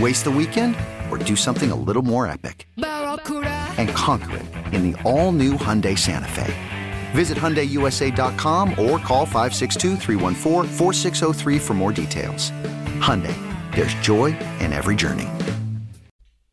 Waste the weekend or do something a little more epic? And conquer it in the all new Hyundai Santa Fe. Visit HyundaiUSA.com or call 562 for more details. Hyundai, there's joy in every journey.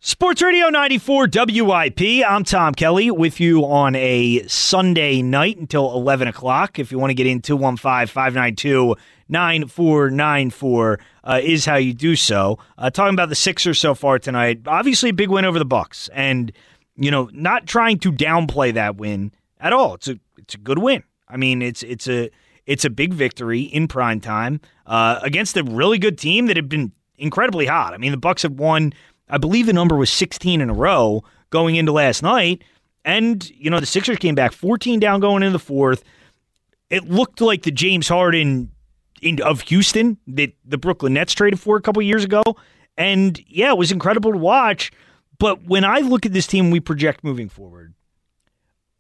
Sports Radio 94 WIP. I'm Tom Kelly with you on a Sunday night until 11 o'clock. If you want to get in, 215 592 9494 uh, is how you do so. Uh, talking about the Sixers so far tonight, obviously a big win over the Bucks, and you know, not trying to downplay that win at all. It's a it's a good win. I mean, it's it's a it's a big victory in prime time uh, against a really good team that had been incredibly hot. I mean, the Bucks have won, I believe the number was 16 in a row going into last night, and you know the Sixers came back 14 down going into the fourth. It looked like the James Harden in, of Houston that the Brooklyn Nets traded for a couple years ago. And yeah, it was incredible to watch. But when I look at this team, we project moving forward.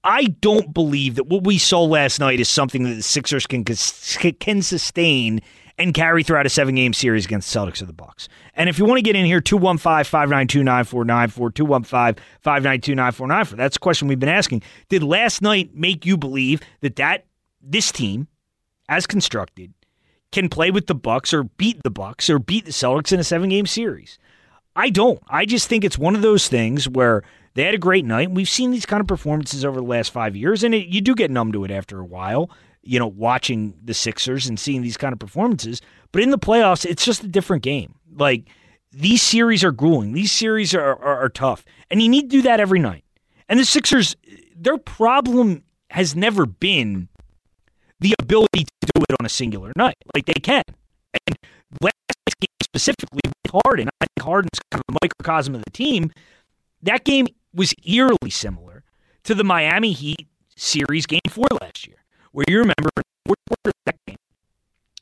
I don't believe that what we saw last night is something that the Sixers can can sustain and carry throughout a seven game series against the Celtics or the Bucks. And if you want to get in here, 215 592 9494, 215 592 9494. That's a question we've been asking. Did last night make you believe that, that this team, as constructed, can play with the Bucks or beat the Bucks or beat the Celtics in a seven game series. I don't. I just think it's one of those things where they had a great night. We've seen these kind of performances over the last five years, and it, you do get numb to it after a while. You know, watching the Sixers and seeing these kind of performances. But in the playoffs, it's just a different game. Like these series are grueling. These series are, are, are tough, and you need to do that every night. And the Sixers, their problem has never been the ability to on a singular night. Like they can. And last game specifically with Harden, I think Harden's kind of a microcosm of the team. That game was eerily similar to the Miami Heat series game four last year, where you remember fourth quarter that game,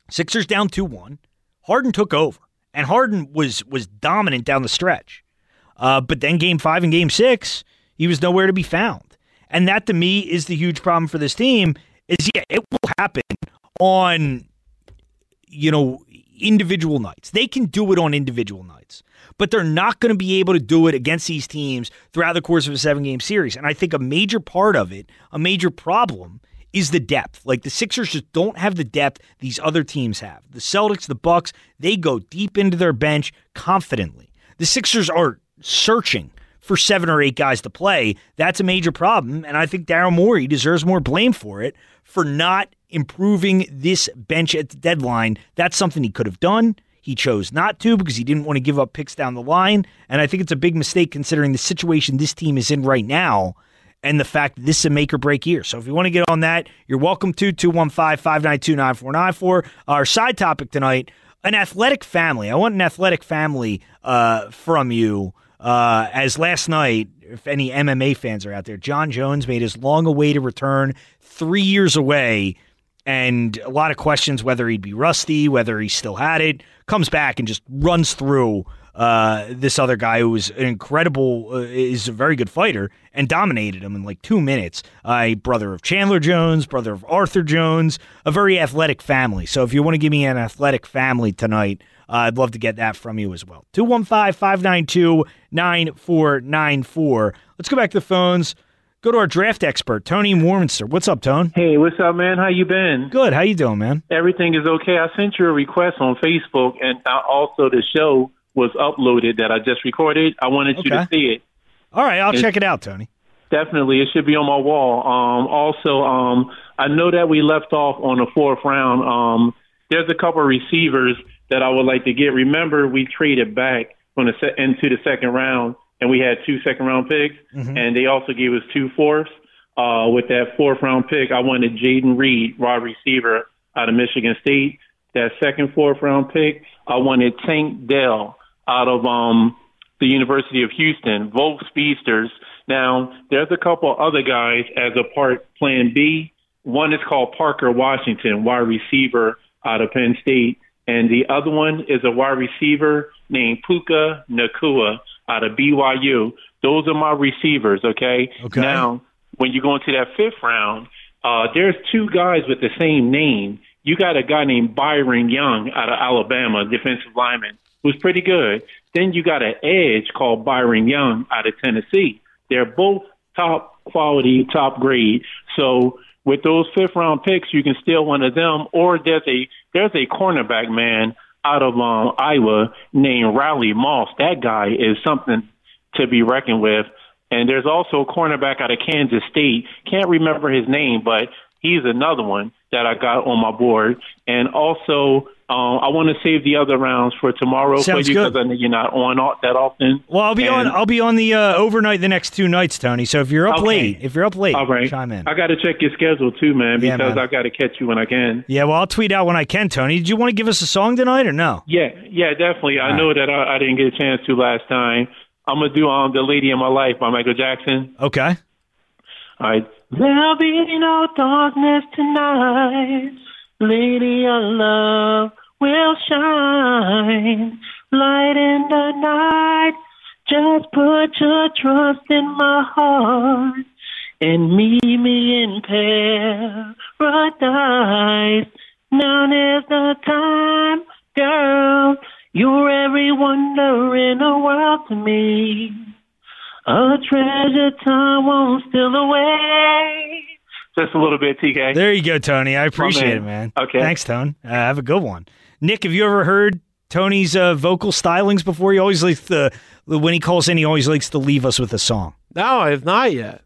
Sixers down two one, Harden took over, and Harden was was dominant down the stretch. Uh, but then game five and game six, he was nowhere to be found. And that to me is the huge problem for this team is yeah, it will happen on you know individual nights. They can do it on individual nights, but they're not going to be able to do it against these teams throughout the course of a seven game series. And I think a major part of it, a major problem, is the depth. Like the Sixers just don't have the depth these other teams have. The Celtics, the Bucks, they go deep into their bench confidently. The Sixers are searching for seven or eight guys to play. That's a major problem. And I think Daryl Morey deserves more blame for it for not improving this bench at the deadline. That's something he could have done. He chose not to because he didn't want to give up picks down the line. And I think it's a big mistake considering the situation this team is in right now and the fact that this is a make or break year. So if you want to get on that, you're welcome to 215 592 9494. Our side topic tonight an athletic family. I want an athletic family uh, from you. Uh, as last night, if any MMA fans are out there, Jon Jones made his long awaited return three years away and a lot of questions whether he'd be rusty, whether he still had it. Comes back and just runs through uh, this other guy who was an incredible, uh, is a very good fighter, and dominated him in like two minutes. A brother of Chandler Jones, brother of Arthur Jones, a very athletic family. So if you want to give me an athletic family tonight, I'd love to get that from you as well. 215 592 9494. Let's go back to the phones. Go to our draft expert, Tony Warminster. What's up, Tone? Hey, what's up, man? How you been? Good. How you doing, man? Everything is okay. I sent you a request on Facebook, and also the show was uploaded that I just recorded. I wanted you to see it. All right, I'll It's- check it out, Tony. Definitely, it should be on my wall. Um, also, um, I know that we left off on the fourth round. Um, there's a couple of receivers that I would like to get. Remember, we traded back from the se- into the second round, and we had two second round picks, and they also gave us two fourths. Uh, with that fourth round pick, I wanted Jayden Reed, wide receiver out of Michigan State. That second fourth round pick, I wanted Tank Dell out of um, the University of Houston, both speedsters. Now, there's a couple other guys as a part plan B. One is called Parker Washington, wide receiver out of Penn State. And the other one is a wide receiver named Puka Nacua out of BYU. Those are my receivers, okay? Okay. Now, when you go into that fifth round, uh, there's two guys with the same name. You got a guy named Byron Young out of Alabama, defensive lineman, who's pretty good. Then you got an edge called Byron Young out of Tennessee. They're both top quality, top grade. So with those fifth round picks, you can steal one of them. Or there's a there's a cornerback man out of um, Iowa named Riley Moss. That guy is something to be reckoned with. And there's also a cornerback out of Kansas State. Can't remember his name, but he's another one that I got on my board. And also, um, I want to save the other rounds for tomorrow Sounds for you because I know you're not on all, that often. Well, I'll be on. I'll be on the uh, overnight the next two nights, Tony. So if you're up Okay. late, if you're up late, All right. chime in. I got to check your schedule too, man, Yeah, because man. I got to catch you when I can. yeah, well, I'll tweet out when I can, Tony. Did you want to give us a song tonight or no? Yeah, yeah, definitely. I All know that I, I didn't get a chance to last time. I'm gonna do um "The Lady in My Life" by Michael Jackson. Okay. All right. There'll be no darkness tonight. Lady of love will shine. Light in the night. Just put your trust in my heart and meet me in paradise. Now is the time, girl. You're every wonder in the world to me. A treasure time won't steal away. Just a little bit, TK. There you go, Tony. I appreciate it, man. man. Okay. Thanks, Tone. Uh, have a good one. Nick, have you ever heard Tony's uh, vocal stylings before? He always likes the when he calls in, he always likes to leave us with a song. No, I have not yet.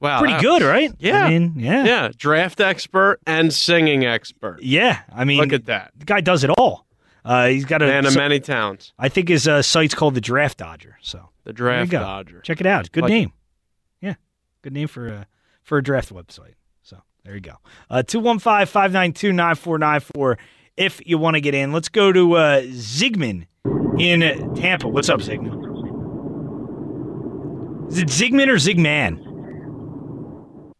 Wow, Pretty that good, right? Yeah. I mean, yeah. Yeah, draft expert and singing expert. Yeah. I mean, Look at that. the guy does it all. Uh, he's got a. Man of so- many talents. I think his uh, site's called the Draft Dodger. So The draft dodger. Check it out. Good Like name. Yeah, good name for a for a draft website. So there you go. Uh, Two one five five nine two nine four nine four. If you want to get in, let's go to uh, Zigman in Tampa. What's up, Zigman? Is it Zigman or Zigman?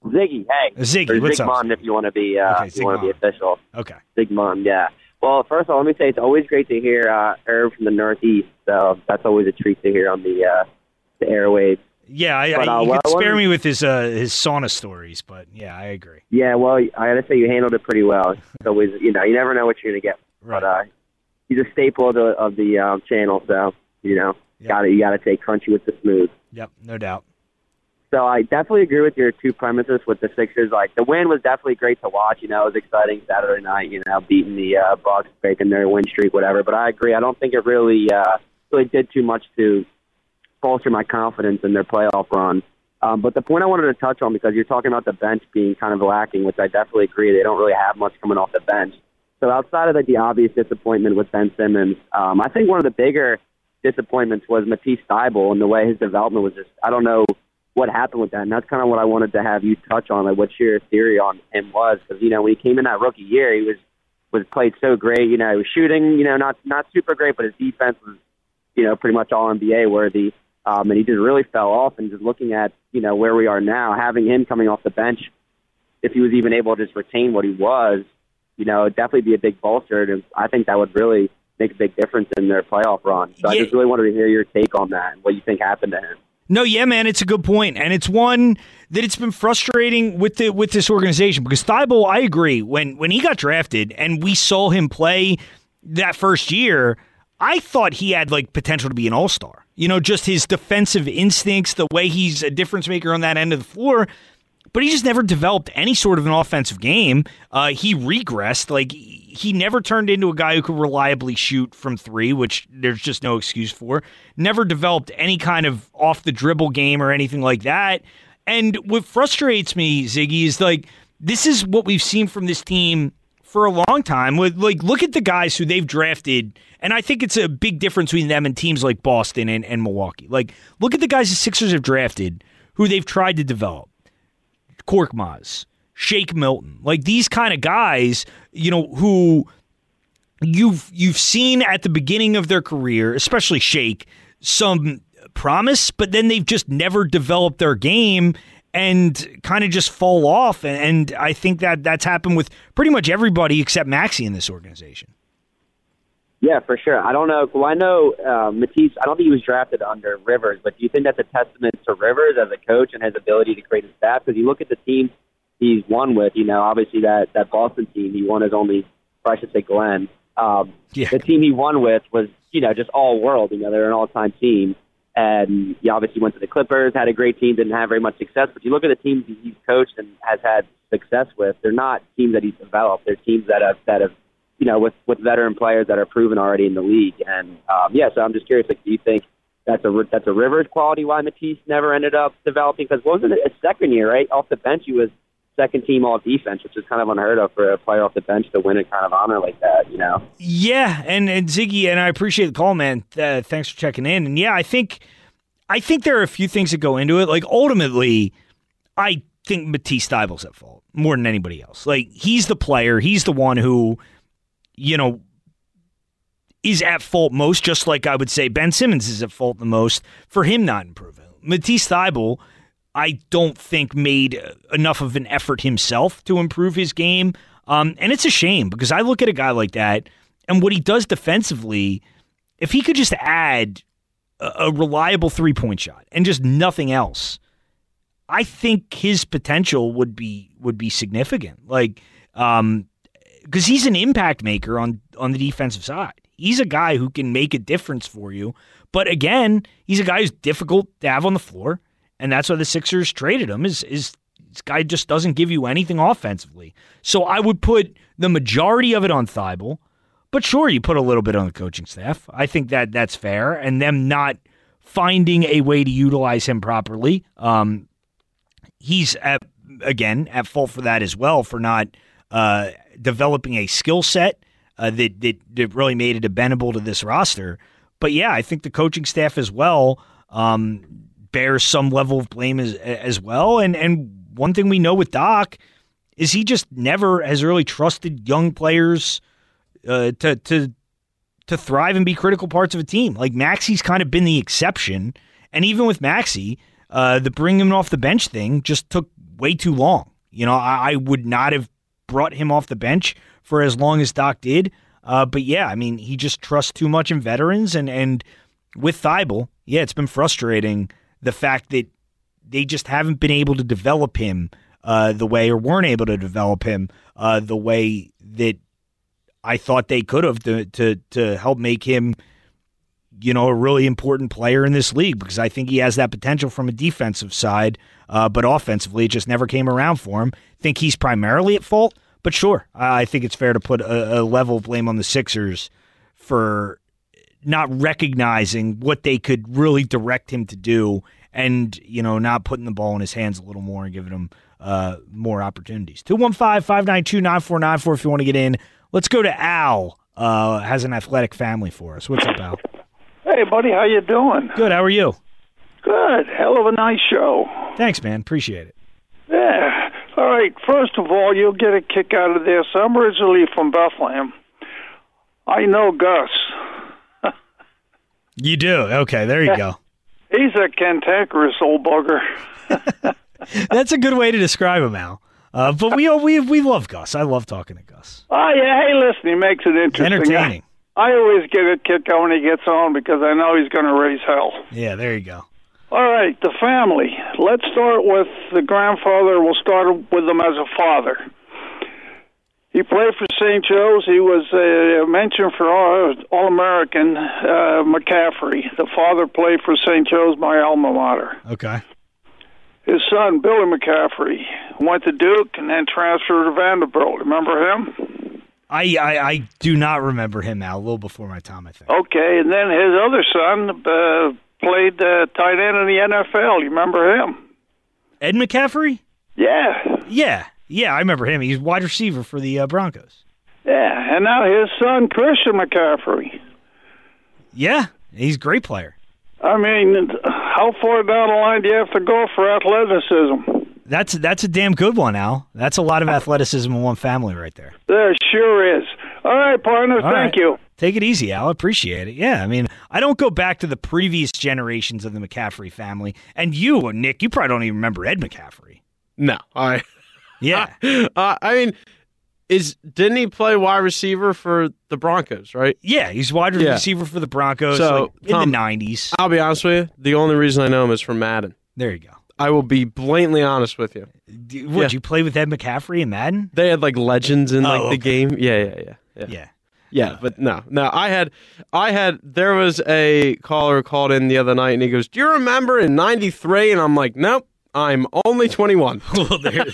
Ziggy, hey. Ziggy, or what's up? Zigmon if you want to be uh, Okay, if you want to be official. Okay. Zigmon, yeah. Well, first of all, let me say it's always great to hear uh, Herb from the Northeast. So that's always a treat to hear on the uh, the airwaves. Yeah, I, But, I, uh, you what could spare me with his uh, his sauna stories, but yeah, I agree. Yeah, well, I got to say you handled it pretty well. It's always, you know, you never know what you're going to get. Right. But uh, he's a staple of the of the um, channel, so you know, Yeah. got to you got to take crunchy with the smooth. Yep, no doubt. So I definitely agree with your two premises with the Sixers. Like the win was definitely great to watch. You know, it was exciting Saturday night. You know, beating the uh, Bucks, breaking their win streak, whatever. But I agree. I don't think it really uh, really did too much to bolster my confidence in their playoff run. Um, but the point I wanted to touch on because you're talking about the bench being kind of lacking, which I definitely agree. They don't really have much coming off the bench. So outside of like, the obvious disappointment with Ben Simmons, um, I think one of the bigger disappointments was Matisse Thybulle and the way his development was just. I don't know what happened with that, and that's kind of what I wanted to have you touch on, like what your theory on him was, because you know when he came in that rookie year, he was was played so great. You know, he was shooting, you know, not not super great, but his defense was, you know, pretty much all NBA worthy. Um, and he just really fell off. And just looking at you know where we are now, having him coming off the bench, if he was even able to just retain what he was, you know, it'd definitely be a big bolster. And I think that would really make a big difference in their playoff run. So I just really wanted to hear your take on that and what you think happened to him. No, yeah, man, it's a good point, and it's one that it's been frustrating with the with this organization because Thybulle, I agree when when he got drafted and we saw him play, that first year, I thought he had like potential to be an all star. You know, just his defensive instincts, the way he's a difference maker on that end of the floor. But he just never developed any sort of an offensive game. Uh, he regressed. Like he never turned into a guy who could reliably shoot from three, which there's just no excuse for. Never developed any kind of off the dribble game or anything like that. And what frustrates me, Ziggy, is like this is what we've seen from this team for a long time. Like, look at the guys who they've drafted, and I think it's a big difference between them and teams like Boston and, and Milwaukee. Like, look at the guys the Sixers have drafted who they've tried to develop. Korkmaz, Shake Milton, like these kind of guys, you know, who you've you've seen at the beginning of their career, especially Shake, some promise, but then they've just never developed their game and kind of just fall off. And I think that that's happened with pretty much everybody except Maxey in this organization. Yeah, for sure. I don't know. Well, I know uh, Matisse. I don't think he was drafted under Rivers, but do you think that's a testament to Rivers as a coach and his ability to create a staff? Because you look at the team he's won with. You know, obviously that that Boston team he won his only, or I should say, Glenn. Um, yeah. The team he won with was you know just all world. You know, they're an all time team. And he obviously went to the Clippers, had a great team, didn't have very much success. But you look at the teams he's coached and has had success with, they're not teams that he's developed. They're teams that have that have, you know, with with veteran players that are proven already in the league. And um, yeah, so I'm just curious, like, do you think that's a that's a Rivers quality why Matisse never ended up developing? Because wasn't it a second year, right? Off the bench, he was second team all defense, which is kind of unheard of for a player off the bench to win a kind of honor like that, you know? Yeah, and, and Ziggy, and I appreciate the call, man. Uh, thanks for checking in. And yeah, I think I think there are a few things that go into it. Like ultimately, I think Matisse Thybulle's at fault more than anybody else. Like he's the player, he's the one who, you know, is at fault most, just like I would say Ben Simmons is at fault the most for him not improving. Matisse Thybulle – I don't think made enough of an effort himself to improve his game. Um, and it's a shame because I look at a guy like that and what he does defensively, if he could just add a, a reliable three point shot and just nothing else, I think his potential would be would be significant. Like, um, because he's an impact maker on on the defensive side. He's a guy who can make a difference for you. But again, he's a guy who's difficult to have on the floor and that's why the Sixers traded him. Is is this guy just doesn't give you anything offensively? So I would put the majority of it on Thybulle, but sure, you put a little bit on the coaching staff. I think that that's fair, and them not finding a way to utilize him properly. Um, he's at, again at fault for that as well for not uh, developing a skill set uh, that, that that really made it amenable to this roster. But yeah, I think the coaching staff as well. Um, bears some level of blame as as well. And and one thing we know with Doc is he just never has really trusted young players uh, to to to thrive and be critical parts of a team. Like Maxey's kind of been the exception, and even with Maxey, uh, the bring him off the bench thing just took way too long. You know, I, I would not have brought him off the bench for as long as Doc did. Uh, but yeah, I mean, he just trusts too much in veterans, and and with Thybulle, yeah, it's been frustrating the fact that they just haven't been able to develop him uh, the way, or weren't able to develop him uh, the way that I thought they could have to, to to help make him, you know, a really important player in this league because I think he has that potential from a defensive side, uh, but offensively it just never came around for him. Think he's primarily at fault, but sure, I think it's fair to put a, a level of blame on the Sixers for not recognizing what they could really direct him to do and, you know, not putting the ball in his hands a little more and giving him uh, more opportunities. 215 592 9494 if you want to get in. Let's go to Al. Uh, has an athletic family for us. What's up, Al? Hey, buddy, how you doing? Good. How are you? Good. Hell of a nice show. Thanks, man. Appreciate it. Yeah. All right. First of all, you'll get a kick out of this. I'm originally from Bethlehem. I know Gus. You do? Okay, there you go. He's a cantankerous old bugger. That's a good way to describe him, Al. Uh, but we we we love Gus. I love talking to Gus. Oh yeah, hey, listen, he makes it interesting. Entertaining. I, I always get a kick out when he gets on because I know he's going to raise hell. Yeah, there you go. All right, the family. Let's start with the grandfather. We'll start with him as a father. He played for St. Joe's. He was uh, mentioned for All, All American uh, McCaffrey. The father played for St. Joe's, my alma mater. Okay. His son, Billy McCaffrey, went to Duke and then transferred to Vanderbilt. Remember him? I, I, I do not remember him, Al. A little before my time, I think. Okay, and then his other son uh, played uh, tight end in the NFL. You remember him? Ed McCaffrey? Yeah. Yeah. Yeah, I remember him. He's wide receiver for the uh, Broncos. Yeah, and now his son, Christian McCaffrey. Yeah, he's a great player. I mean, how far down the line do you have to go for athleticism? That's that's a damn good one, Al. That's a lot of athleticism in one family right there. There sure is. All right, partner. All thank right. you. Take it easy, Al. Appreciate it. Yeah, I mean, I don't go back to the previous generations of the McCaffrey family. And you, Nick, you probably don't even remember Ed McCaffrey. No, I. Yeah. Uh, I mean, is didn't he play wide receiver for the Broncos? Right. Yeah, he's wide Yeah. receiver for the Broncos So, like, in Tom- the 90s. I'll be honest with you. The only reason I know him is from Madden. There you go. I will be blatantly honest with you. Would Yeah. you play with Ed McCaffrey in Madden? They had like legends in like Oh, the game. Yeah, yeah, yeah, yeah. Yeah. Yeah, but no, no. I had, I had. There was a caller called in the other night, and he goes, "Do you remember in '93?" And I'm like, "Nope, I'm only 21." Well, there,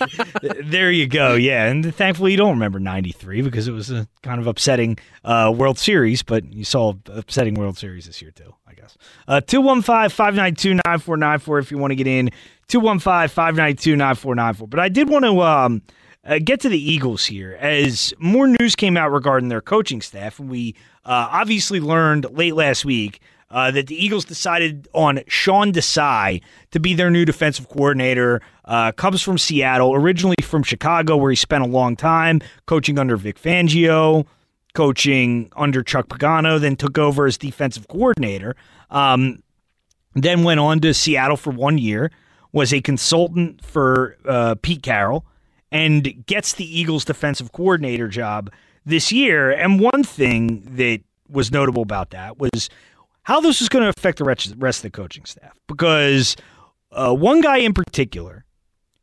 there you go. Yeah, and thankfully you don't remember '93 because it was a kind of upsetting uh, World Series, but you saw upsetting World Series this year too, I guess. Uh, Two one five five nine two nine four nine four. If you want to get in, two one five five nine two nine four nine four. But I did want to um, uh, get to the Eagles here as more news came out regarding their coaching staff, we uh, obviously learned late last week uh, that the Eagles decided on Sean Desai to be their new defensive coordinator. Uh, comes from Seattle, originally from Chicago, where he spent a long time coaching under Vic Fangio, coaching under Chuck Pagano, then took over as defensive coordinator. Um, then went on to Seattle for one year, was a consultant for uh, Pete Carroll, and gets the Eagles' defensive coordinator job this year. And one thing that was notable about that was how this is going to affect the rest of the coaching staff. Because uh, one guy in particular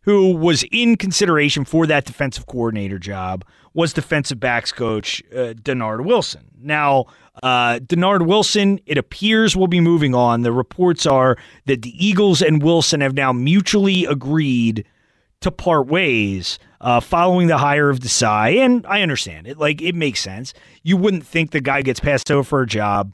who was in consideration for that defensive coordinator job was defensive backs coach uh, Dennard Wilson. Now, uh, Dennard Wilson, it appears, will be moving on. The reports are that the Eagles and Wilson have now mutually agreed to part ways uh, following the hire of Desai. And I understand it. Like, it makes sense. You wouldn't think the guy gets passed over for a job.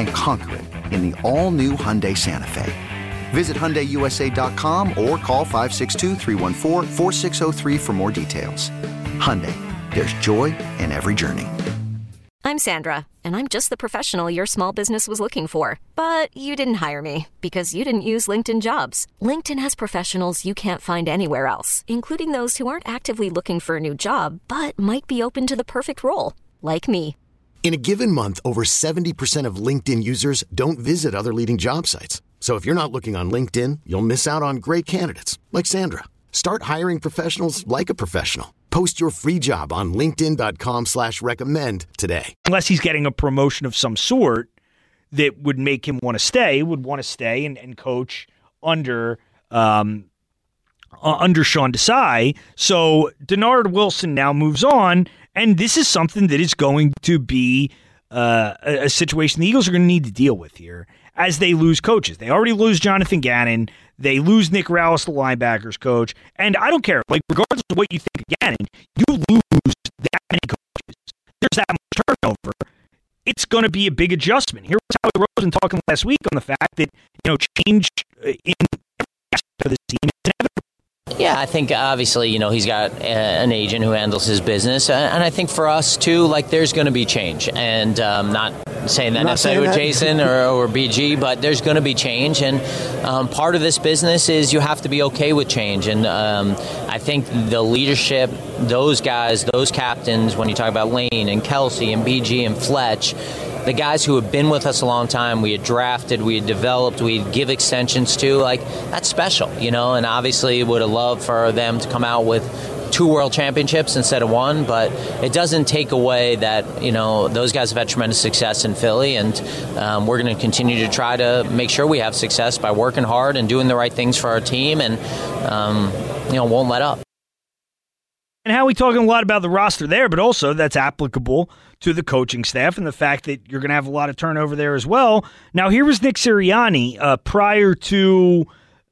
And conquer it in the all new Hyundai Santa Fe. Visit HyundaiUSA.com or call 562-314-4603 for more details. Hyundai, there's joy in every journey. I'm Sandra, and I'm just the professional your small business was looking for. But you didn't hire me because you didn't use LinkedIn jobs. LinkedIn has professionals you can't find anywhere else, including those who aren't actively looking for a new job but might be open to the perfect role, like me. In a given month, over 70% of LinkedIn users don't visit other leading job sites. So if you're not looking on LinkedIn, you'll miss out on great candidates like Sandra. Start hiring professionals like a professional. Post your free job on linkedin.com slash recommend today. unless he's getting a promotion of some sort that would make him want to stay, would want to stay and, and coach under um, uh, under Sean Desai. So Dennard Wilson now moves on, and this is something that is going to be uh, a, situation the Eagles are going to need to deal with here as they lose coaches. They already lose Jonathan Gannon. They lose Nick Rallis, the linebackers coach. And I don't care. Like, regardless of what you think of Gannon, you lose that many coaches. There's that much turnover. It's going to be a big adjustment. Here was Howie Roseman talking last week on the fact that, you know, change in every team is inevitable. Yeah, I think obviously, you know, he's got a, an agent who handles his business. And I think for us, too, like, there's going to be change. And um, not saying that Not necessarily saying with that. Jason or, or BG, but there's going to be change. And um, part of this business is you have to be okay with change. And um, I think the leadership, those guys, those captains, when you talk about Lane and Kelce and BG and Fletch, the guys who have been with us a long time, we had drafted, we had developed, we'd give extensions to, like, that's special, you know, and obviously would have loved for them to come out with two world championships instead of one, but it doesn't take away that, you know, those guys have had tremendous success in Philly, and um, we're going to continue to try to make sure we have success by working hard and doing the right things for our team, and, um, you know, won't let up. And Howie talking a lot about the roster there, but also that's applicable to the coaching staff and the fact that you're going to have a lot of turnover there as well. Now, here was Nick Sirianni uh, prior to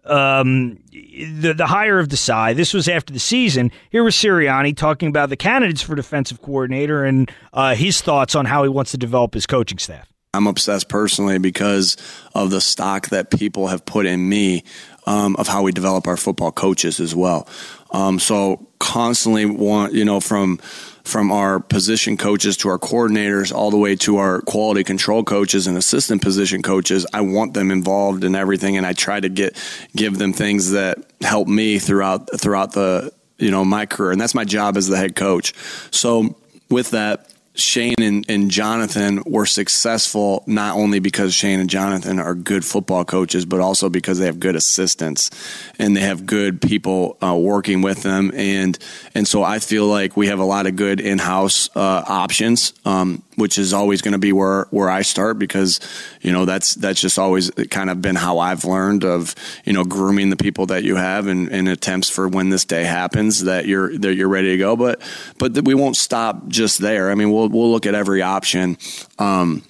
um, the the hire of Desai. This was after the season. Here was Sirianni talking about the candidates for defensive coordinator and uh, his thoughts on how he wants to develop his coaching staff. I'm obsessed personally because of the stock that people have put in me um, of how we develop our football coaches as well. Um, so constantly want you know from from our position coaches to our coordinators all the way to our quality control coaches and assistant position coaches i want them involved in everything and i try to get give them things that help me throughout throughout the you know my career. And that's my job as the head coach. So with that Shane and, and Jonathan were successful not only because Shane and Jonathan are good football coaches, but also because they have good assistants and they have good people uh, working with them. And and so I feel like we have a lot of good in house uh, options, um, which is always going to be where where I start because you know that's that's just always kind of been how I've learned of you know grooming the people that you have and, and attempts for when this day happens that you're that you're ready to go. But but we won't stop just there. I mean, we'll we'll look at every option um,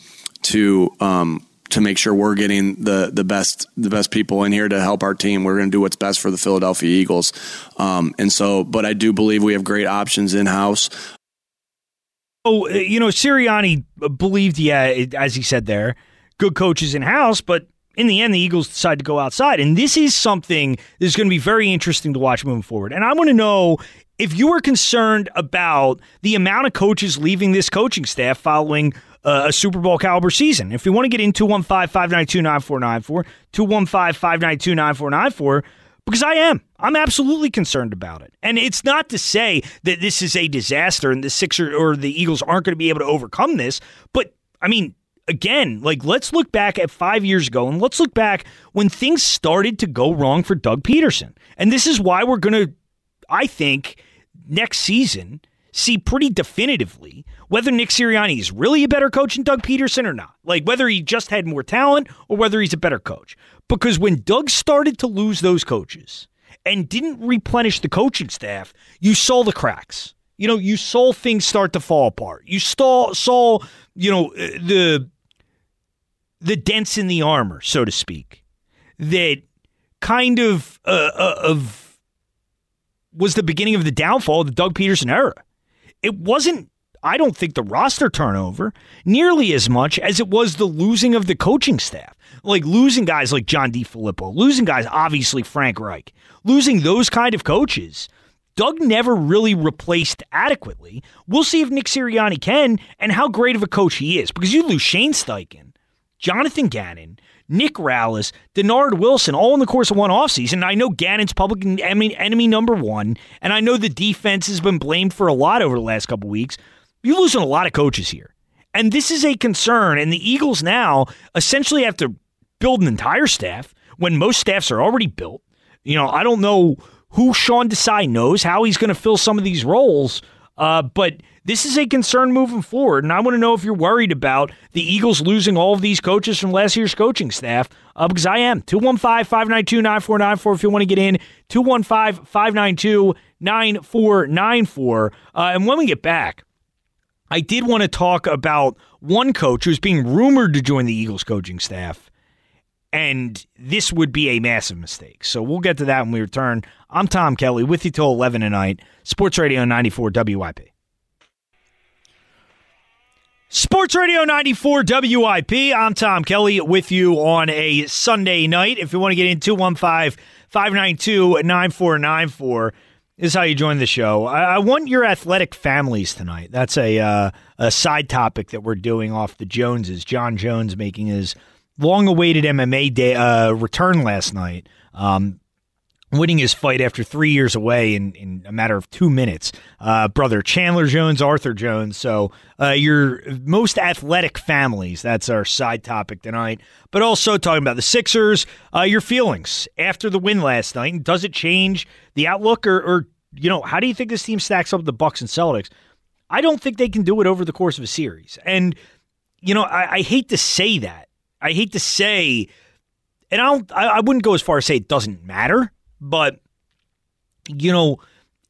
to. Um, to make sure we're getting the, the best the best people in here to help our team, we're going to do what's best for the Philadelphia Eagles, um, and so. But I do believe we have great options in house. Oh, uh, you know, Sirianni believed, yeah, it- as he said there, good coaches in house, but in the end, the Eagles decide to go outside. And this is something that's going to be very interesting to watch moving forward. And I want to know if you were concerned about the amount of coaches leaving this coaching staff following uh, a Super Bowl caliber season. If you want to get in 215 592 9494, 215 592 9494, because I am. I'm absolutely concerned about it. And it's not to say that this is a disaster and the Sixers or the Eagles aren't going to be able to overcome this, but I mean, again, like let's look back at 5 years ago and let's look back when things started to go wrong for Doug Pederson. And this is why we're going to I think next season see pretty definitively whether Nick Sirianni is really a better coach than Doug Pederson or not. Like whether he just had more talent or whether he's a better coach. Because when Doug started to lose those coaches and didn't replenish the coaching staff, you saw the cracks. You know, you saw things start to fall apart. You saw saw, you know, uh, the the dents in the armor, so to speak, that kind of uh, uh, of was the beginning of the downfall of the Doug Pederson era. It wasn't, I don't think, the roster turnover nearly as much as it was the losing of the coaching staff. Like losing guys like John DeFilippo, losing guys, obviously Frank Reich, losing those kind of coaches. Doug never really replaced adequately. We'll see if Nick Sirianni can and how great of a coach he is. Because you lose Shane Steichen, Jonathan Gannon, Nick Rallis, Dennard Wilson, all in the course of one offseason. I know Gannon's public enemy, enemy number one, and I know the defense has been blamed for a lot over the last couple weeks. You're losing a lot of coaches here. And this is a concern. And the Eagles now essentially have to build an entire staff when most staffs are already built. You know, I don't know who Sean Desai knows, how he's going to fill some of these roles. Uh, but this is a concern moving forward, and I want to know if you're worried about the Eagles losing all of these coaches from last year's coaching staff, uh, because I am. 215 592 9494 if you want to get in. 215 592 9494. Uh, And when we get back, I did want to talk about one coach who's being rumored to join the Eagles coaching staff, and this would be a massive mistake. So we'll get to that when we return. I'm Tom Kelly with you till 11 tonight, Sports Radio 94 WIP. Sports Radio 94 WIP. I'm Tom Kelly with you on a Sunday night. If you want to get in 215 592 9494 is how you join the show. I, I, want your athletic families tonight. That's a uh, a side topic that we're doing off the Joneses. Jon Jones making his long-awaited MMA day uh, return last night. Um, winning his fight after three years away in, in a matter of two minutes. Uh, brother Chandler Jones, Arthur Jones. So uh, your most athletic families. That's our side topic tonight. But also talking about the Sixers. Uh, your feelings after the win last night. Does it change the outlook, or, or you know, how do you think this team stacks up with the Bucks and Celtics? I don't think they can do it over the course of a series. And you know, I, I hate to say that. I hate to say. And I, don't, I, I wouldn't go as far as say it doesn't matter but you know,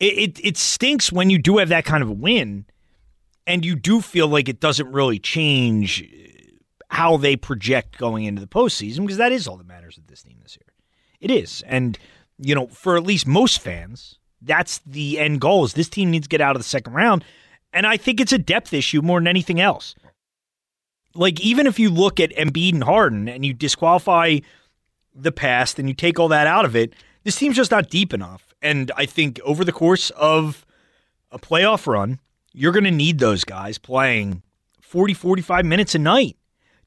it, it, it stinks when you do have that kind of a win, and you do feel like it doesn't really change how they project going into the postseason because that is all that matters with this team this year. It is, and you know, for at least most fans, that's the end goal. Is this team needs to get out of the second round, and I think it's a depth issue more than anything else. Like even if you look at Embiid and Harden and you disqualify the past and you take all that out of it, this team's just not deep enough. And I think over the course of a playoff run, you're going to need those guys playing 40, 45 minutes a night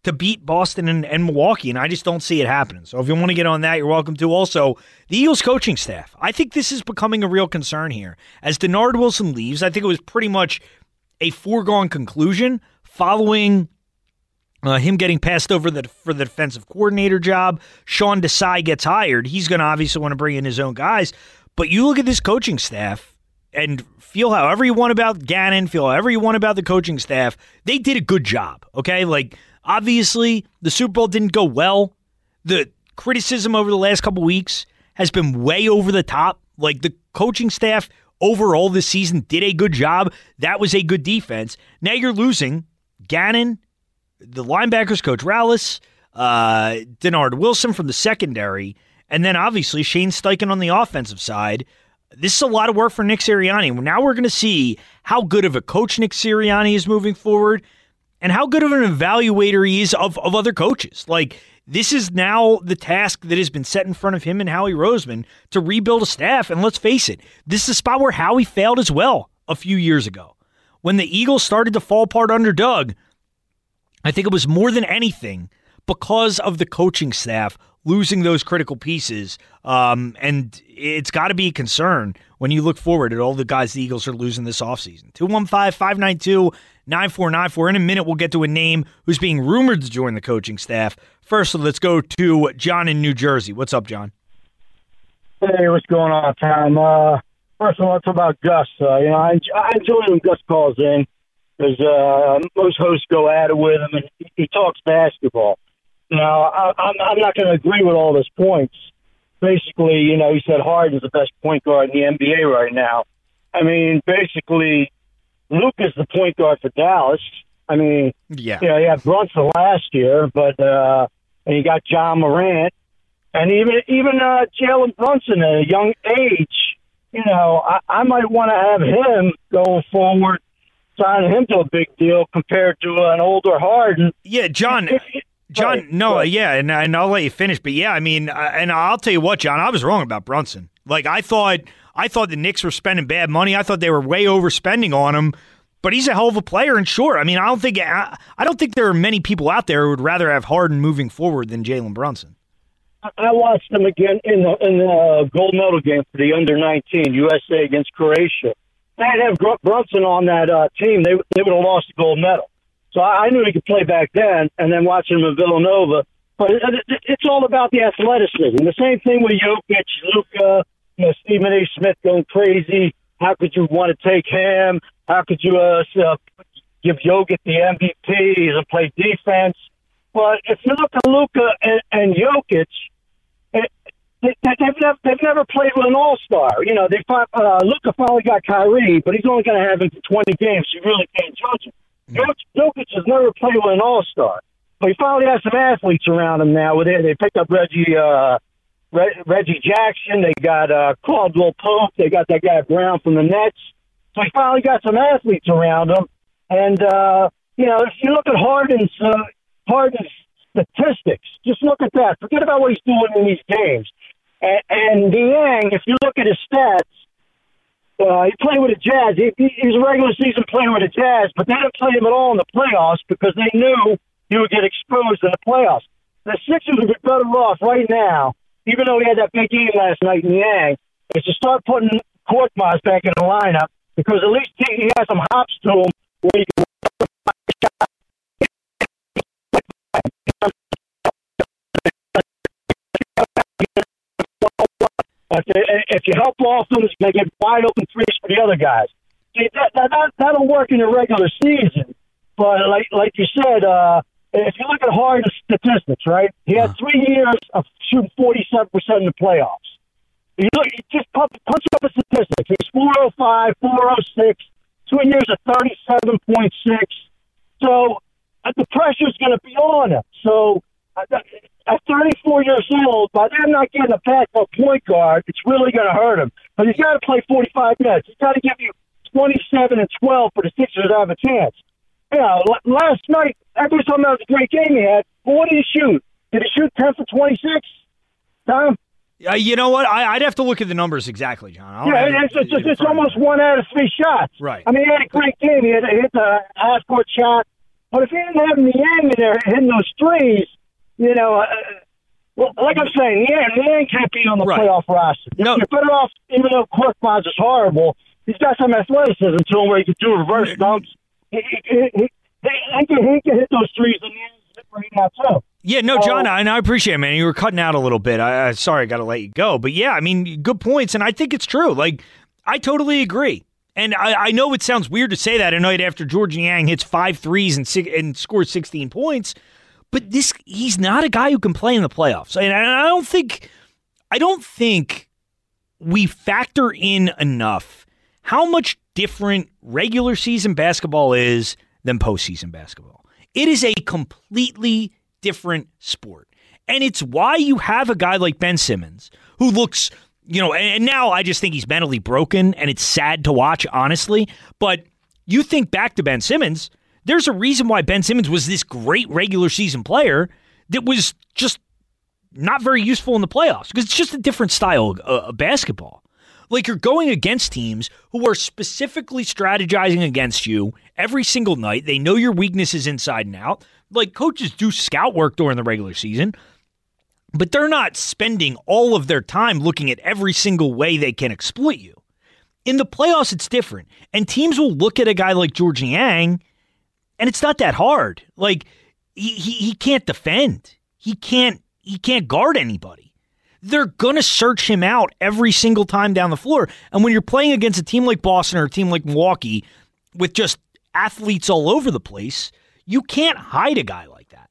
to beat Boston and, and, Milwaukee, and I just don't see it happening. So if you want to get on that, you're welcome to. Also, the Eagles coaching staff. I think this is becoming a real concern here. As Dennard Wilson leaves, I think it was pretty much a foregone conclusion following uh, him getting passed over the, for the defensive coordinator job. Sean Desai gets hired. He's going to obviously want to bring in his own guys. But you look at this coaching staff and feel however you want about Gannon, feel however you want about the coaching staff. They did a good job. Okay. Like, obviously, the Super Bowl didn't go well. The criticism over the last couple weeks has been way over the top. Like, the coaching staff overall this season did a good job. That was a good defense. Now you're losing Gannon the linebackers coach Rallis, uh, Dennard Wilson from the secondary, and then obviously Shane Steichen on the offensive side. This is a lot of work for Nick Sirianni. Now we're going to see how good of a coach Nick Sirianni is moving forward and how good of an evaluator he is of, of other coaches. Like, this is now the task that has been set in front of him and Howie Roseman to rebuild a staff. And let's face it, this is a spot where Howie failed as well a few years ago. When the Eagles started to fall apart under Doug, I think it was more than anything because of the coaching staff losing those critical pieces. Um, and it's got to be a concern when you look forward at all the guys the Eagles are losing this offseason. 215 592 9494. In a minute, we'll get to a name who's being rumored to join the coaching staff. First, let's go to John in New Jersey. What's up, John? Hey, what's going on, Tom? Uh, first of all, talk about Gus. Uh, you know, I, I enjoy when Gus calls in because uh, most hosts go at it with him, and he talks basketball. Now, I, I'm, I'm not going to agree with all his points. Basically, you know, he said Harden's the best point guard in the NBA right now. I mean, basically, Luke is the point guard for Dallas. I mean, yeah, you know, he had Brunson last year, but uh, and you got Ja Morant, and even even uh, Jalen Brunson at a young age. You know, I, I might want to have him going forward signing him to a big deal compared to an older Harden. Yeah, John. John, no, yeah, and, and I'll let you finish, but yeah, I mean, uh, and I'll tell you what, John, I was wrong about Brunson. Like I thought, I thought the Knicks were spending bad money. I thought they were way overspending on him. But he's a hell of a player, and sure, I mean, I don't think I, I don't think there are many people out there who would rather have Harden moving forward than Jalen Brunson. I watched them again in the in the gold medal game for the under nineteen USA against Croatia they'd have Brunson on that uh, team, they they would have lost the gold medal. So I, I knew he could play back then, and then watching him in Villanova. But it, it, it's all about the athleticism. The same thing with Jokic, Luka, you know, Stephen A. Smith going crazy, how could you want to take him? How could you uh, uh, give Jokic the MVP? He play defense. But if you look at Luka and, and Jokic, they, they've never they've never played with an All Star. You know, they uh, Luka finally got Kyrie, but he's only going to have him for 20 games. So you really can't judge him. Jokic has never played with an All Star, but he finally has some athletes around him now. With it, they picked up Reggie uh, Re- Reggie Jackson. They got uh, Caldwell Pope. They got that guy Brown from the Nets. So he finally got some athletes around him. And uh, you know, if you look at Harden's uh, Harden's statistics, just look at that. Forget about what he's doing in these games. And, and if you look at his stats, uh, he played with the Jazz. He, he, he's a regular season player with the Jazz, but they didn't play him at all in the playoffs because they knew he would get exposed in the playoffs. The Sixers would be better off right now, even though he had that big game last night Niang, is to start putting Korkmaz back in the lineup because at least he, he has some hops to him where he can if you help off them, they get wide open threes for the other guys. See, that, that, that, that'll work in the regular season. But like like you said, uh, if you look at Harden's statistics, right? He had three years of shooting 47% in the playoffs. You look, you just punch, punch up the statistics. He's 405, 406, two years of 37.6. So uh, the pressure's going to be on him. So at 34 years old, by them not getting a backup point guard, it's really going to hurt him. But he's got to play 45 minutes. He's got to give you 27 and 12 for the Sixers to have a chance. You know, last night, every time that was a great game he had, but what did he shoot? Did he shoot 10 for 26? Tom? Uh, you know what? I, would have to look at the numbers exactly, John. Yeah, it's, it's, it's, it's almost one out of three shots. Right. I mean, he had a great game. He had hit the half court shot. But if he didn't have the Niang in there hitting those threes, you know, uh, well, like I'm saying, yeah, Niang can't be on the right. playoff roster. No. You're better off, even though Clark Korkmaz is horrible, he's got some athleticism to him where he can do reverse dunks. He, he, he, he, can, he can hit those threes and he's right now, too. Yeah, no, John, I, and I appreciate it, man. You were cutting out a little bit. I, I sorry, I got to let you go, but yeah, I mean, good points, and I think it's true. Like, I totally agree. And I, I know it sounds weird to say that a night after George Niang hits five threes and six, and scores 16 points, but this he's not a guy who can play in the playoffs. And I don't think I don't think we factor in enough how much different regular season basketball is than postseason basketball. It is a completely different sport. And it's why you have a guy like Ben Simmons who looks you know, and now I just think he's mentally broken and it's sad to watch, honestly. But you think back to Ben Simmons, there's a reason why Ben Simmons was this great regular season player that was just not very useful in the playoffs because it's just a different style of, uh, of basketball. Like you're going against teams who are specifically strategizing against you every single night. They know your weaknesses inside and out. Like coaches do scout work during the regular season but they're not spending all of their time looking at every single way they can exploit you. In the playoffs, it's different. And teams will look at a guy like George Niang, and it's not that hard. Like, he, he, he can't defend. He can't he can't guard anybody. They're gonna search him out every single time down the floor. And when you're playing against a team like Boston or a team like Milwaukee with just athletes all over the place, you can't hide a guy like that.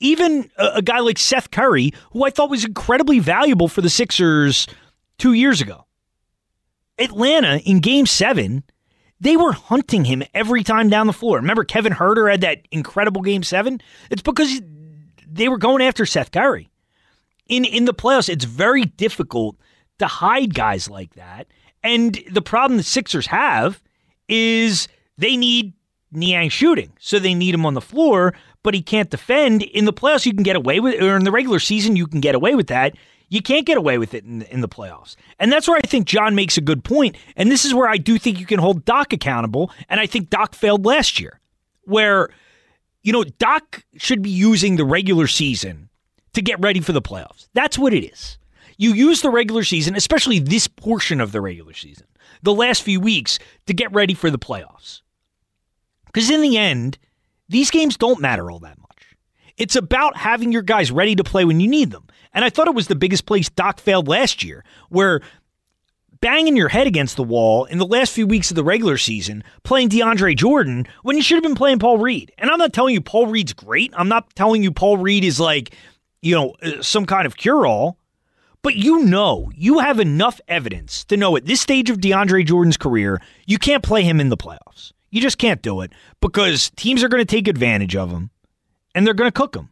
even a, a guy like Seth Curry, who I thought was incredibly valuable for the Sixers two years ago. Atlanta in game seven, they were hunting him every time down the floor. Remember, Kevin Huerter had that incredible game seven? It's because they were going after Seth Curry. In, in the playoffs, it's very difficult to hide guys like that. And the problem the Sixers have is they need Niang shooting. So they need him on the floor but he can't defend. In the playoffs, you can get away with or in the regular season, you can get away with that. You can't get away with it in, in the playoffs. And that's where I think John makes a good point. And this is where I do think you can hold Doc accountable. And I think Doc failed last year, where, you know, Doc should be using the regular season to get ready for the playoffs. That's what it is. You use the regular season, especially this portion of the regular season, the last few weeks, to get ready for the playoffs. Because in the end, these games don't matter all that much. It's about having your guys ready to play when you need them. And I thought it was the biggest place Doc failed last year, where banging your head against the wall in the last few weeks of the regular season playing DeAndre Jordan when you should have been playing Paul Reed. And I'm not telling you Paul Reed's great. I'm not telling you Paul Reed is like, you know, uh, some kind of cure all. But you know, you have enough evidence to know at this stage of DeAndre Jordan's career, you can't play him in the playoffs. You just can't do it because teams are going to take advantage of him and they're going to cook him.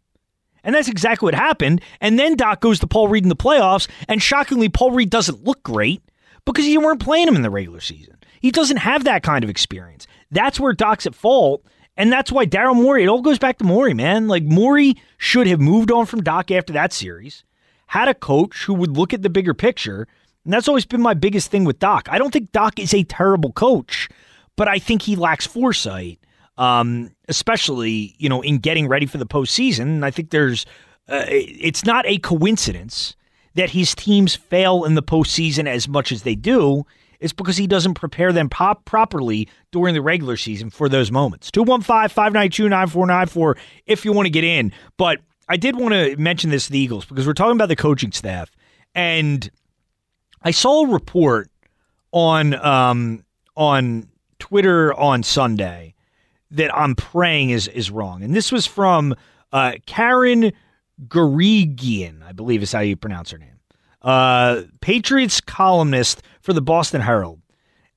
And that's exactly what happened. And then Doc goes to Paul Reed in the playoffs, and shockingly, Paul Reed doesn't look great because you weren't playing him in the regular season. He doesn't have that kind of experience. That's where Doc's at fault. And that's why Daryl Morey, it all goes back to Morey, man. Like, Morey should have moved on from Doc after that series, had a coach who would look at the bigger picture. And that's always been my biggest thing with Doc. I don't think Doc is a terrible coach, but I think he lacks foresight, um, especially, you know, in getting ready for the postseason. I think there's, uh, it's not a coincidence that his teams fail in the postseason as much as they do It's because he doesn't prepare them pop properly during the regular season for those moments. 215 592 9494 if you want to get in. But I did want to mention this to the Eagles because we're talking about the coaching staff. And I saw a report on um, on Twitter on Sunday that I'm praying is is wrong. And this was from uh, Karen Guregian, I believe is how you pronounce her name. Uh, Patriots columnist for the Boston Herald.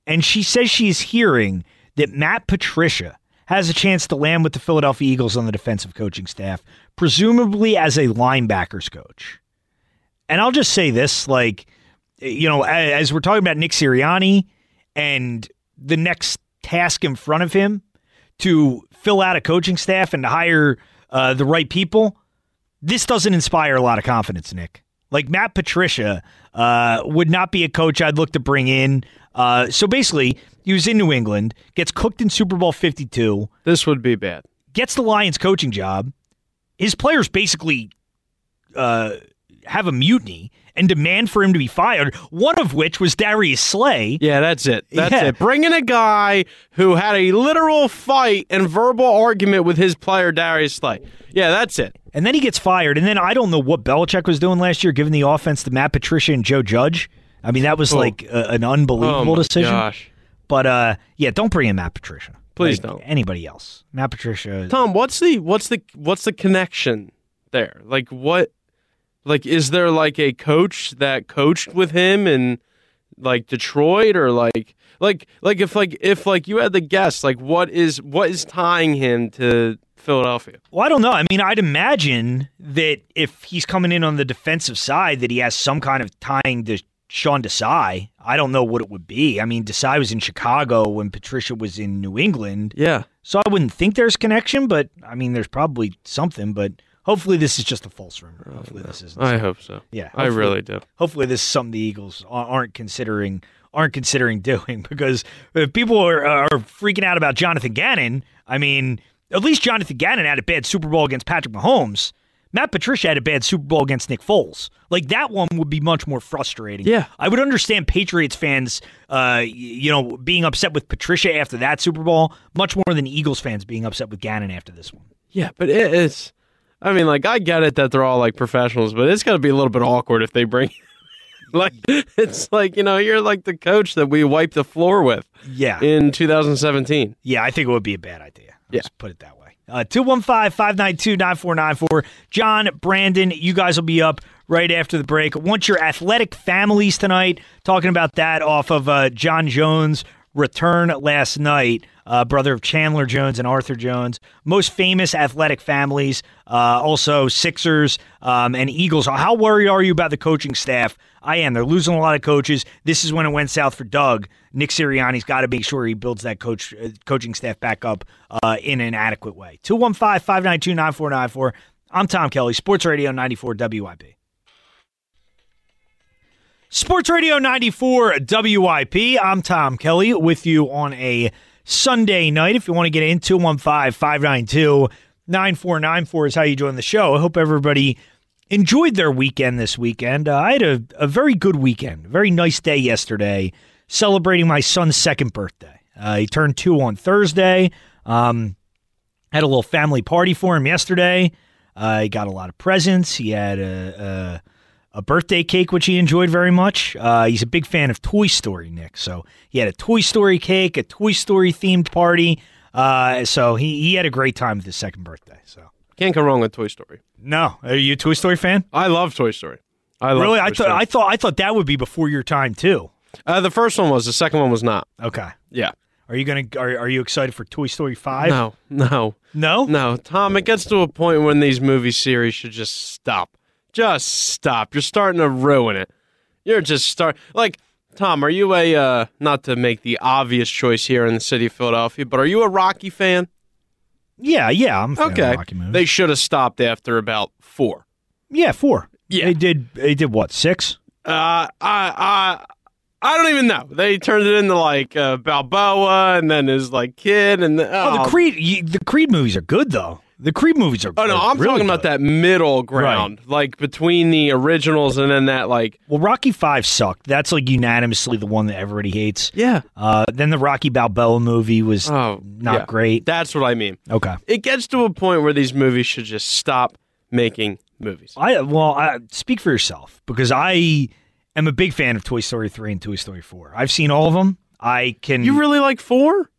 And she says she's hearing that Matt Patricia has a chance to land with the Philadelphia Eagles on the defensive coaching staff, presumably as a linebackers coach. And I'll just say this like, you know, as we're talking about Nick Sirianni and the next task in front of him to fill out a coaching staff and to hire uh, the right people, this doesn't inspire a lot of confidence, Nick. Like Matt Patricia uh, would not be a coach I'd look to bring in. Uh, so basically, he was in New England, gets cooked in Super Bowl 52. This would be bad. Gets the Lions coaching job. His players basically uh, have a mutiny and demand for him to be fired, one of which was Darius Slay. Yeah, that's it. That's Yeah. it. Bring in a guy who had a literal fight and verbal argument with his player, Darius Slay. Yeah, that's it. And then he gets fired. And then I don't know what Belichick was doing last year, giving the offense to Matt Patricia and Joe Judge. I mean, that was Oh. like a, an unbelievable Oh, my decision. gosh. But uh, yeah, don't bring in Matt Patricia. Please Like, don't. Anybody else? Matt Patricia. Tom, what's the what's the what's the connection there? Like what like is there like a coach that coached with him in like Detroit or like like like if like if like you had the guess, like what is what is tying him to Philadelphia? Well, I don't know. I mean, I'd imagine that if he's coming in on the defensive side, that he has some kind of tying to Sean Desai. I don't know what it would be. I mean, Desai was in Chicago when Patricia was in New England. Yeah. So I wouldn't think there's connection, but I mean, there's probably something. But hopefully, this is just a false rumor. Hopefully, this isn't. I hope so. Yeah, I really do. Hopefully, this is something the Eagles aren't considering aren't considering doing because if people are, are freaking out about Jonathan Gannon, I mean, at least Jonathan Gannon had a bad Super Bowl against Patrick Mahomes. Matt Patricia had a bad Super Bowl against Nick Foles. Like that one would be much more frustrating. Yeah. I would understand Patriots fans, uh, you know, being upset with Patricia after that Super Bowl much more than Eagles fans being upset with Gannon after this one. Yeah, but it's I mean, like I get it that they're all like professionals, but it's gotta be a little bit awkward if they bring like it's like, you know, you're like the coach that we wiped the floor with Yeah. in 2017. Yeah, I think it would be a bad idea. Let's put it that way. Uh, 215 592 9494. John, Brandon, you guys will be up right after the break. Want your athletic families tonight? Talking about that off of uh, Jon Jones' return last night, uh, brother of Chandler Jones and Arthur Jones. Most famous athletic families, uh, also Sixers um, and Eagles. How worried are you about the coaching staff? I am. They're losing a lot of coaches. This is when it went south for Doug. Nick Sirianni's got to make sure he builds that coach uh, coaching staff back up uh, in an adequate way. 215 592 9494. I'm Tom Kelly, Sports Radio 94 WIP. Sports Radio 94 WIP. I'm Tom Kelly with you on a Sunday night. If you want to get in, 215 592 9494 is how you join the show. I hope everybody enjoyed their weekend this weekend. Uh, I had a, a very good weekend, very nice day yesterday, celebrating my son's second birthday. Uh, he turned two on Thursday. Um, had a little family party for him yesterday. Uh, he got a lot of presents. He had a, a, a birthday cake, which he enjoyed very much. Uh, he's a big fan of Toy Story, Nick. So he had a Toy Story cake, a Toy Story themed party. Uh, so he, he had a great time with his second birthday. So Can't go wrong with Toy Story. no, are you a Toy Story fan? I love Toy Story. I love really? Toy I thought I thought I thought that would be before your time too. Uh, the first one was. The second one was not. Okay. Yeah. Are you gonna are, are you excited for Toy Story five? No, no, No? no. Tom, it gets to a point when these movie series should just stop. Just stop. You're starting to ruin it. You're just start like Tom. Are you a uh, not to make the obvious choice here in the city of Philadelphia, but are you a Rocky fan? Yeah, yeah. I'm a fan of Okay. They should have stopped after about four. yeah, four. Yeah. They did. They did what? Six? Uh, I, I, I don't even know. They turned it into like uh, Balboa, and then his like kid, and the, Oh, the Creed. you- The Creed movies are good though. The Creed movies are. Oh no, are I'm really talking about good. that middle ground, like between the originals and then that like Well, Rocky Five sucked. That's like unanimously the one that everybody hates. yeah. Uh, then the Rocky Balboa movie was Oh, not yeah. great. That's what I mean. Okay. It gets to a point where these movies should just stop making movies. I well, I, speak for yourself because I am a big fan of Toy Story three and Toy Story four. I've seen all of them. I can. You really like four?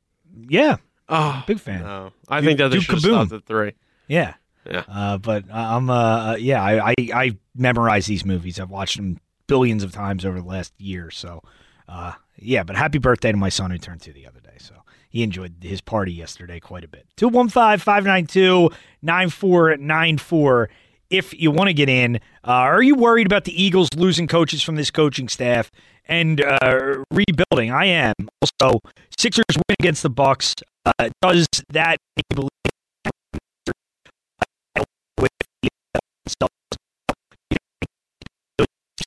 Yeah, Oh, big fan. no. I Do- think that they do should have Kaboom. stopped at three. Yeah. Yeah. Uh, but I'm uh yeah I, I I memorize these movies. I've watched them billions of times over the last year. So uh yeah. But happy birthday to my son who turned two the other day. So he enjoyed his party yesterday quite a bit. 215-592-9494 if you want to get in. Uh, are you worried about the Eagles losing coaches from this coaching staff and uh, rebuilding? I am. Also, Sixers win against the Bucks. Uh, does that believe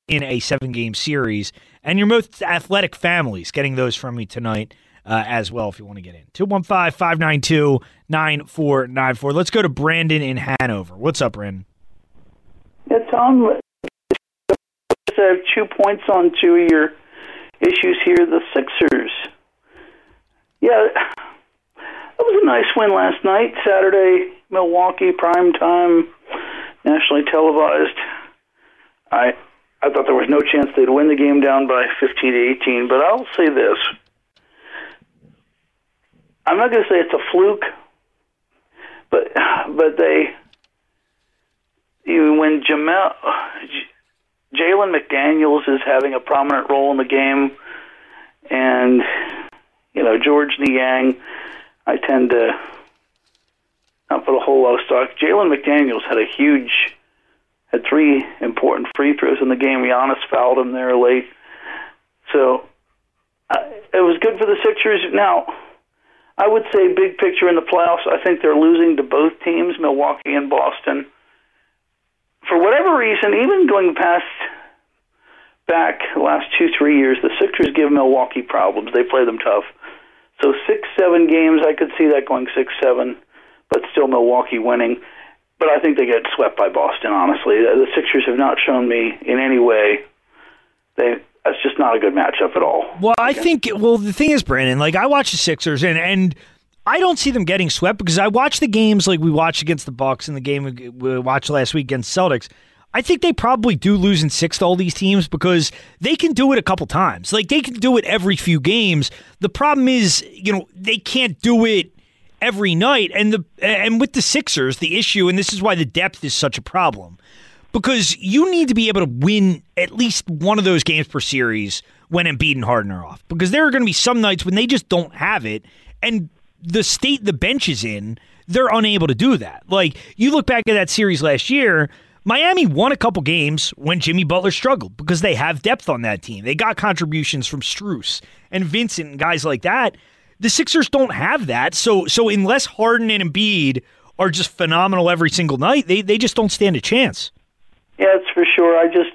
in a seven game series and your most athletic families getting those from me tonight uh, as well if you want to get in 215-592-9494 let's go to brandon in hanover what's up brandon Yeah, Tom, just have two points on two of your issues here. The Sixers. Yeah, that was a nice win last night. Saturday, Milwaukee, prime time, nationally televised. I I thought there was no chance they'd win the game down by 15 to 18, but I'll say this. I'm not going to say it's a fluke, but but they when Jamel Jalen McDaniels is having a prominent role in the game, and you know George Niang, I tend to not put a whole lot of stock. Jalen McDaniels had a huge, had three important free throws in the game. Giannis fouled him there late, so uh, it was good for the Sixers. Now. I would say big picture in the playoffs, I think they're losing to both teams, Milwaukee and Boston for whatever reason, even going past back the last two, three years, the Sixers give Milwaukee problems. They play them tough. So six, seven games, I could see that going six, seven, but still Milwaukee winning. But I think they get swept by Boston. Honestly, the Sixers have not shown me in any way they. That's just not a good matchup at all. well i think well the thing is brandon like i watch the sixers and and I don't see them getting swept because I watch the games like we watched against the Bucks and the game we- watched last week against Celtics. I think they probably do lose in six to all these teams because they can do it a couple times. Like they can do it every few games. The problem is, you know, they can't do it every night. And the and with the Sixers, the issue, and this is why the depth is such a problem, because you need to be able to win at least one of those games per series when Embiid and Harden are off. Because there are going to be some nights when they just don't have it, and the state the bench is in, they're unable to do that. Like you look back at that series last year. Miami won a couple games when Jimmy Butler struggled because they have depth on that team. They got contributions from Strus and Vincent and guys like that. The Sixers don't have that. So so unless Harden and Embiid are just phenomenal every single night, they they just don't stand a chance. Yeah, it's for sure. I just,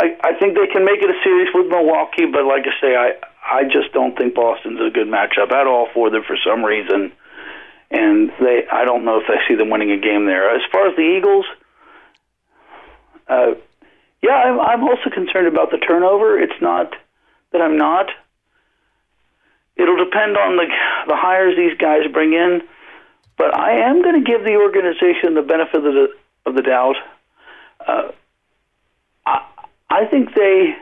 I, I think they can make it a series with Milwaukee, but like I say, I, I just don't think Boston's a good matchup at all for them for some reason. And they, I don't know if I see them winning a game there. As far as the Eagles, uh, yeah, I'm, I'm also concerned about the turnover. It's not that I'm not. It'll depend on the the hires these guys bring in, but I am going to give the organization the benefit of the of the doubt. Uh, I think they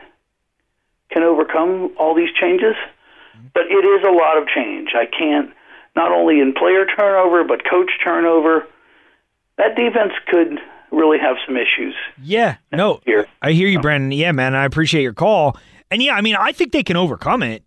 can overcome all these changes, mm-hmm. but it is a lot of change. I can't not only in player turnover but coach turnover. That defense could really have some issues. Yeah, no, I hear you, Brandon. Yeah, man, I appreciate your call. And yeah, I mean, I think they can overcome it,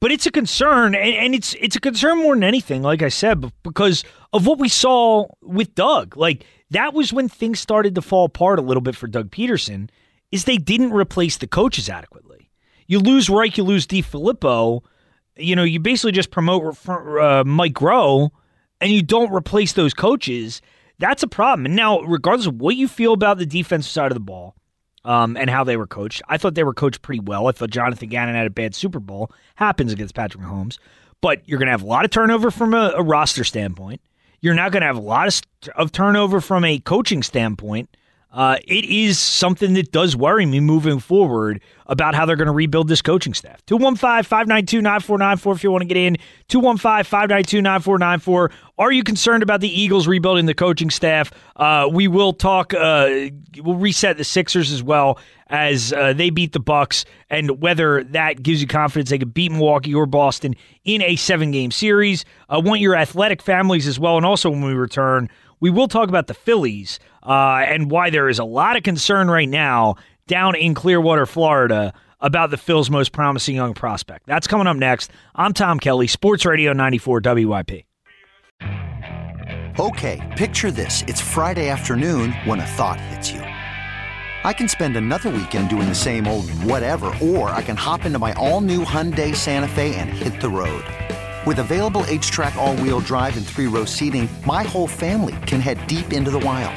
but it's a concern, and, and it's it's a concern more than anything. Like I said, because of what we saw with Doug, like that was when things started to fall apart a little bit for Doug Pederson. Is they didn't replace the coaches adequately. You lose Reich, you lose DeFilippo. You know, you basically just promote uh, Mike Groh, and you don't replace those coaches. That's a problem. And now, regardless of what you feel about the defensive side of the ball um, and how they were coached, I thought they were coached pretty well. I thought Jonathan Gannon had a bad Super Bowl. Happens against Patrick Mahomes. But you're going to have a lot of turnover from a, a roster standpoint. You're not going to have a lot of, of turnover from a coaching standpoint. Uh, it is something that does worry me moving forward about how they're going to rebuild this coaching staff. 215 592 9494 if you want to get in. 215 592 9494. Are you concerned about the Eagles rebuilding the coaching staff? Uh, we will talk, uh, we'll reset the Sixers as well as uh, they beat the Bucks and whether that gives you confidence they could beat Milwaukee or Boston in a seven game series. I want your athletic families as well. And also, when we return, we will talk about the Phillies uh, and why there is a lot of concern right now down in Clearwater, Florida, about the Phil's most promising young prospect. That's coming up next. I'm Tom Kelly, Sports Radio 94 WIP. Okay, picture this. It's Friday afternoon when a thought hits you. I can spend another weekend doing the same old whatever, or I can hop into my all new Hyundai Santa Fe and hit the road. With available HTRAC, all-wheel drive and three-row seating, my whole family can head deep into the wild.